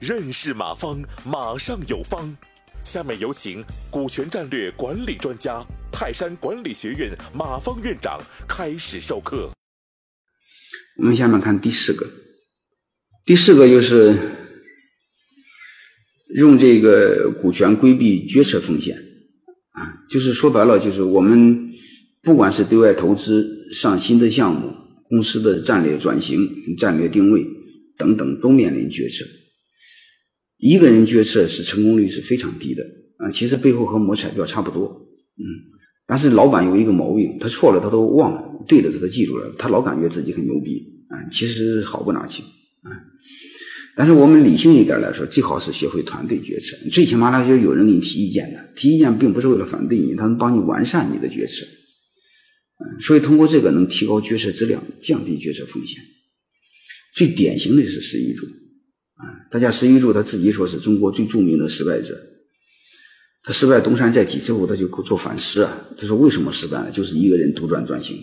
认识马方，马上有方。下面有请股权战略管理专家、泰山管理学院马方院长开始授课。我们下面看第四个，第四个就是用这个股权规避决策风险啊，就是说白了，就是我们不管是对外投资、上新的项目、公司的战略转型、战略定位等等，都面临决策。一个人决策是成功率是非常低的啊，其实背后和摸彩票差不多，嗯，但是老板有一个毛病，他错了他都忘了，对的他都记住了，他老感觉自己很牛逼啊，其实好不哪去啊。但是我们理性一点来说，最好是学会团队决策，最起码呢就有人给你提意见的，提意见并不是为了反对你，他能帮你完善你的决策，所以通过这个能提高决策质量，降低决策风险。最典型的是史玉柱。啊大家石玉柱他自己说是中国最著名的失败者。他失败东山再起之后，他就做反思啊。他说为什么失败了？就是一个人独断专行。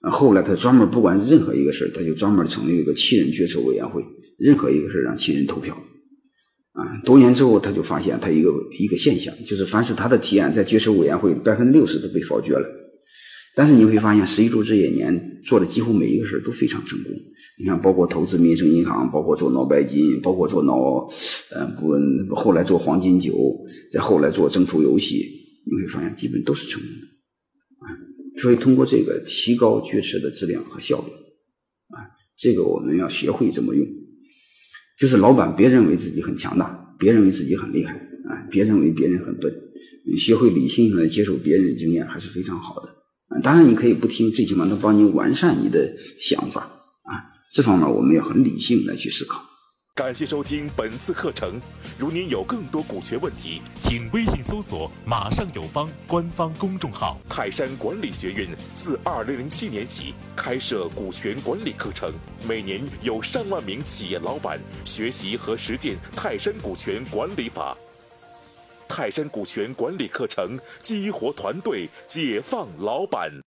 啊，后来他专门不管任何一个事他就专门成立一个七人决策委员会，任何一个事让七人投票。啊，多年之后他就发现他一个一个现象，就是凡是他的提案在决策委员会百分之六十都被否决了。但是你会发现，石一柱这些年做的几乎每一个事都非常成功。你看，包括投资民生银行，包括做脑白金，包括做脑，呃，不，后来做黄金酒，再后来做征途游戏，你会发现基本都是成功的，啊，所以通过这个提高决策的质量和效率，啊，这个我们要学会怎么用，就是老板别认为自己很强大，别认为自己很厉害，啊，别认为别人很笨，学会理性的接受别人的经验还是非常好的，当然你可以不听，最起码能帮你完善你的想法啊。这方面我们要很理性来去思考。感谢收听本次课程。如您有更多股权问题，请微信搜索“马上有方”官方公众号。泰山管理学院自二零零七年起开设股权管理课程，每年有上万名企业老板学习和实践泰山股权管理法。泰山股权管理课程激活团队，解放老板。